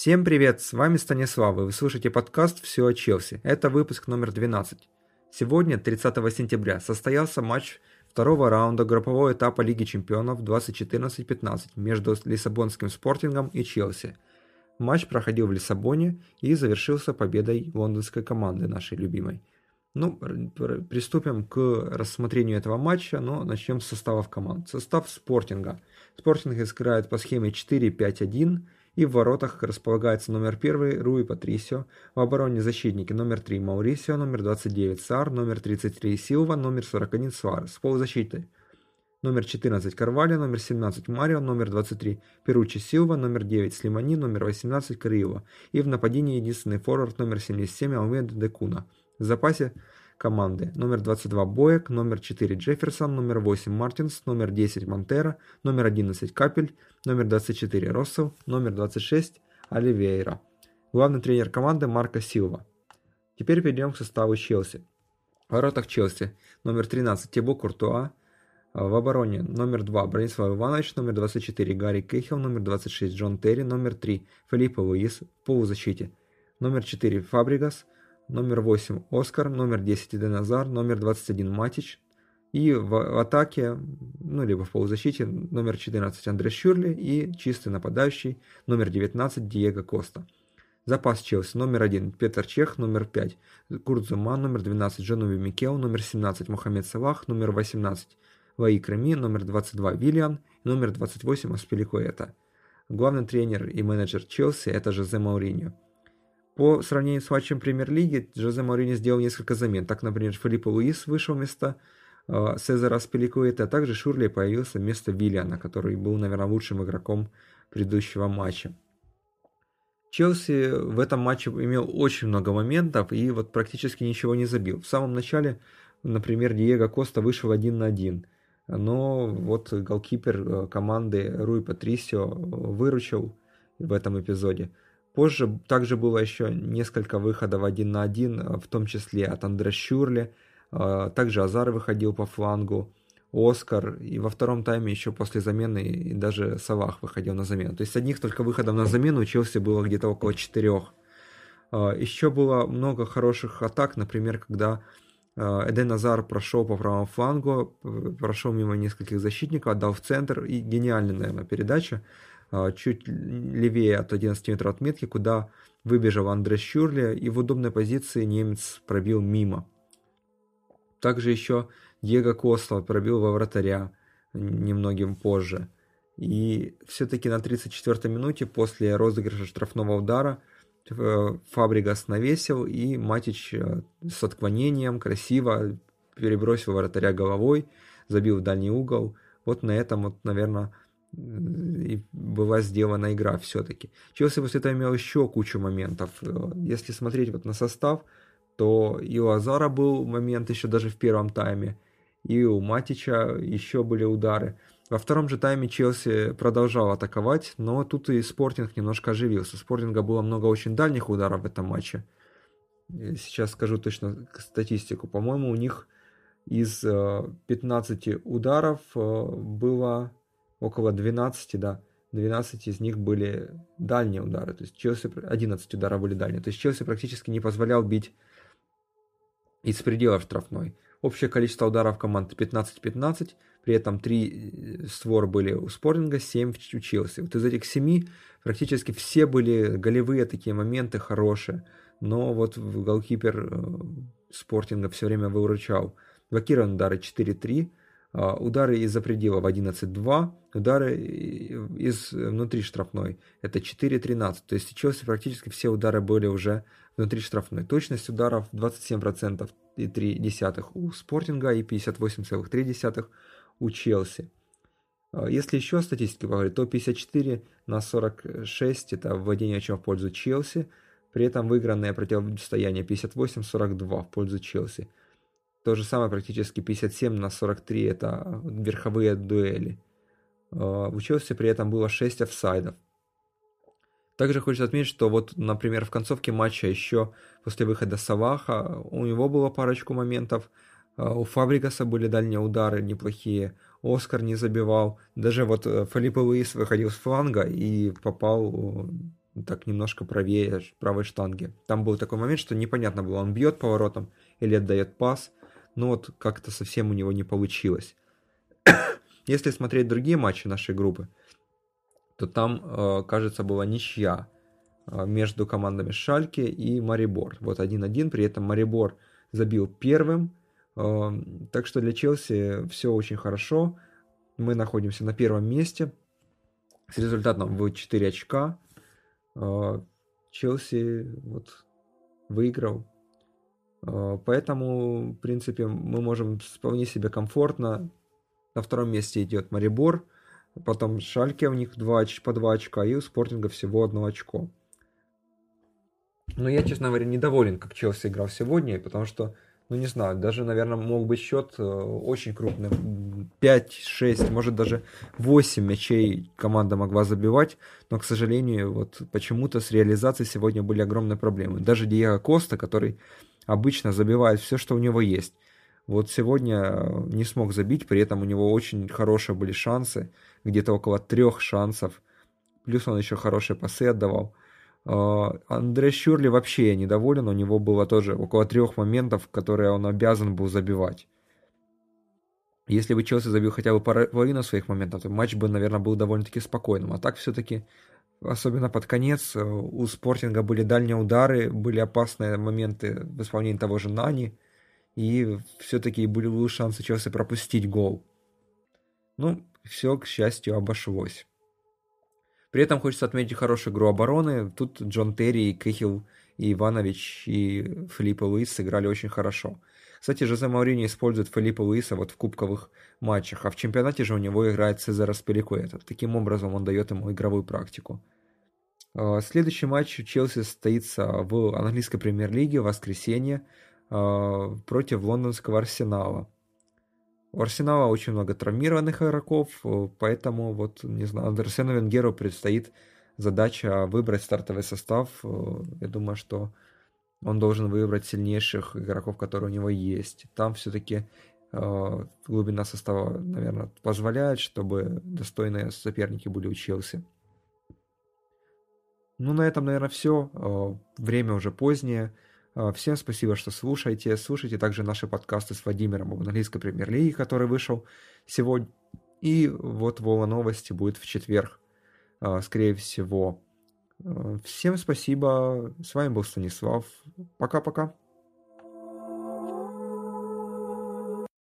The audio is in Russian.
Всем привет, с вами Станислав, и вы слушаете подкаст «Все о Челси». Это выпуск номер 12. Сегодня, 30 сентября, состоялся матч второго раунда группового этапа Лиги чемпионов 2014-15 между Лиссабонским спортингом и Челси. Матч проходил в Лиссабоне и завершился победой лондонской команды, нашей любимой. Ну, приступим к рассмотрению этого матча, но начнем с составов команд. Состав спортинга. Спортинг играет по схеме 4-5-1, и в воротах располагается номер 1 Руи Патрисио, в обороне защитники номер 3 Маурисио, номер 29 Сар, номер 33 Силва, номер 41 Суарес. Полузащиты номер 14 Карвали, номер 17 Марио, номер 23 Перучи Силва, номер 9 Слимани, номер 18 Кариева. И в нападении единственный форвард номер 77 Алмеда Декуна. В запасе команды. Номер 22 Боек, номер 4 Джефферсон, номер 8 Мартинс, номер 10 Монтера, номер 11 Капель, номер 24 Россел, номер 26 Оливейра. Главный тренер команды Марко Силва. Теперь перейдем к составу Челси. В воротах Челси номер 13 Тибо Куртуа, в обороне номер 2 Бронислав Иванович, номер 24 Гарри Кейхел, номер 26 Джон Терри, номер 3 Филиппо Луис в полузащите, номер 4 Фабригас, номер 8 Оскар, номер 10 Деназар, номер 21 Матич. И в, атаке, ну, либо в полузащите, номер 14 Андре Шюрли и чистый нападающий, номер 19 Диего Коста. Запас Челси, номер 1 Петр Чех, номер 5 Курт Зуман, номер 12 Джанови Микел, номер 17 Мохаммед Салах, номер 18 Ваи Креми, номер 22 Виллиан номер 28 Аспиликуэта. Главный тренер и менеджер Челси – это Жозе Мауриньо. По сравнению с матчем Премьер-лиги, Жозе Маурини сделал несколько замен. Так, например, Филиппо Луис вышел вместо э, Сезара Спеликуэта, а также Шурли появился вместо Виллиана, который был, наверное, лучшим игроком предыдущего матча. Челси в этом матче имел очень много моментов и вот практически ничего не забил. В самом начале, например, Диего Коста вышел один на один, но вот голкипер э, команды Руи Патрисио выручил в этом эпизоде. Позже также было еще несколько выходов один на один, э, в том числе от Андре Щурли. Э, также Азар выходил по флангу, Оскар. И во втором тайме еще после замены и даже Салах выходил на замену. То есть одних только выходов на замену у Челси было где-то около четырех. Э, еще было много хороших атак, например, когда Эден Азар прошел по правому флангу, прошел мимо нескольких защитников, отдал в центр, и гениальная, наверное, передача. А, чуть левее от 11 метров отметки, куда выбежал Андре Щурли, и в удобной позиции немец пробил мимо. Также еще Диего Коста пробил во вратаря немногим позже. И все-таки на 34-й минуте после розыгрыша штрафного удара э, Фабригас навесил, и Матич э, с отклонением красиво перебросил вратаря головой, забил в дальний угол. Вот на этом, вот, наверное, и была сделана игра все-таки. Челси после этого имел еще кучу моментов. Э, если смотреть вот на состав, то и у Азара был момент еще даже в первом тайме, и у Матича еще были удары. Во втором же тайме Челси продолжал атаковать, но тут и Спортинг немножко оживился. Спортинга было много очень дальних ударов в этом матче. Сейчас скажу точно статистику. По-моему, у них из 15 э, ударов э, было около 12, да, 12 из них были дальние удары, то есть Челси, 11 ударов были дальние, то есть Челси практически не позволял бить из пределов штрафной. Общее количество ударов команд 15-15, при этом 3 э, створ были у Спортинга, 7 у Челси. Вот из этих 7 практически все были голевые такие моменты хорошие, но вот голкипер э, Спортинга все время выручал. Блокирован удары 4-3, а, удары из-за пределов 11-2, удары из внутри штрафной это 4-13. То есть Челси практически все удары были уже внутри штрафной. Точность ударов 27% и 3 у Спортинга и 58,3 у Челси. А, если еще о статистике поговорить, то 54 на 46 это вводение очков в пользу Челси, при этом выигранное противостояние 58-42 в пользу Челси. То же самое практически 57 на 43 это верховые дуэли. А, в Челси при этом было 6 офсайдов. Также хочется отметить, что вот, например, в концовке матча еще после выхода Саваха у него было парочку моментов. А, у Фабригаса были дальние удары неплохие. Оскар не забивал. Даже вот э, Филиппо Луис выходил с фланга и попал так немножко правее правой штанги. Там был такой момент, что непонятно было, он бьет поворотом или отдает пас, но вот как-то совсем у него не получилось. Если смотреть другие матчи нашей группы, то там, э, кажется, была ничья э, между командами Шальке и Марибор. Вот 1-1, при этом Марибор забил первым. Э, так что для Челси все очень хорошо. Мы находимся на первом месте с результатом в 4 очка. Челси вот выиграл. Поэтому, в принципе, мы можем вполне себе комфортно. На втором месте идет Марибор – Потом Шальке у них 2, по 2 очка, и у Спортинга всего одно очко. Но я, честно говоря, недоволен, как Челси играл сегодня, потому что, ну не знаю, даже, наверное, мог быть счет э, очень крупный. 5, 6, может даже 8 мячей команда могла забивать, но, к сожалению, вот почему-то с реализацией сегодня были огромные проблемы. Даже Диего Коста, который обычно забивает все, что у него есть. Вот сегодня э, не смог забить, при этом у него очень хорошие были шансы где-то около трех шансов. Плюс он еще хорошие пасы отдавал. А, Андре Щурли вообще недоволен, у него было тоже около трех моментов, которые он обязан был забивать. Если бы Челси забил хотя бы половину своих моментов, то матч бы, наверное, был довольно-таки спокойным. А так все-таки, особенно под конец, у Спортинга были дальние удары, были опасные моменты в исполнении того же Нани, и все-таки были шансы Челси пропустить гол. Ну, все, к счастью, обошлось. При этом хочется отметить хорошую игру обороны. Тут Джон Терри, и Кехил, и Иванович, и Филиппа Луис сыграли очень хорошо. Кстати, Жозе Маурини использует Филиппа Луиса вот в кубковых матчах, а в чемпионате же у него играет Цезарь Спеликуэта. Таким образом он дает ему игровую практику. А, следующий матч Челси состоится в английской премьер-лиге в воскресенье а, против лондонского Арсенала. У Арсенала очень много травмированных игроков, поэтому вот, не знаю, Андерсену Венгеру предстоит задача выбрать стартовый состав. Э, я думаю, что он должен выбрать сильнейших игроков, которые у него есть. Там все-таки э, глубина состава, наверное, позволяет, чтобы достойные соперники были у Челси. Ну, на этом, наверное, все. Время уже позднее. Всем спасибо, что слушаете. Слушайте также наши подкасты с Владимиром об английской премьер-лиге, который вышел сегодня. И вот Вова новости будет в четверг, скорее всего. А, всем спасибо. С вами был Станислав. Пока-пока.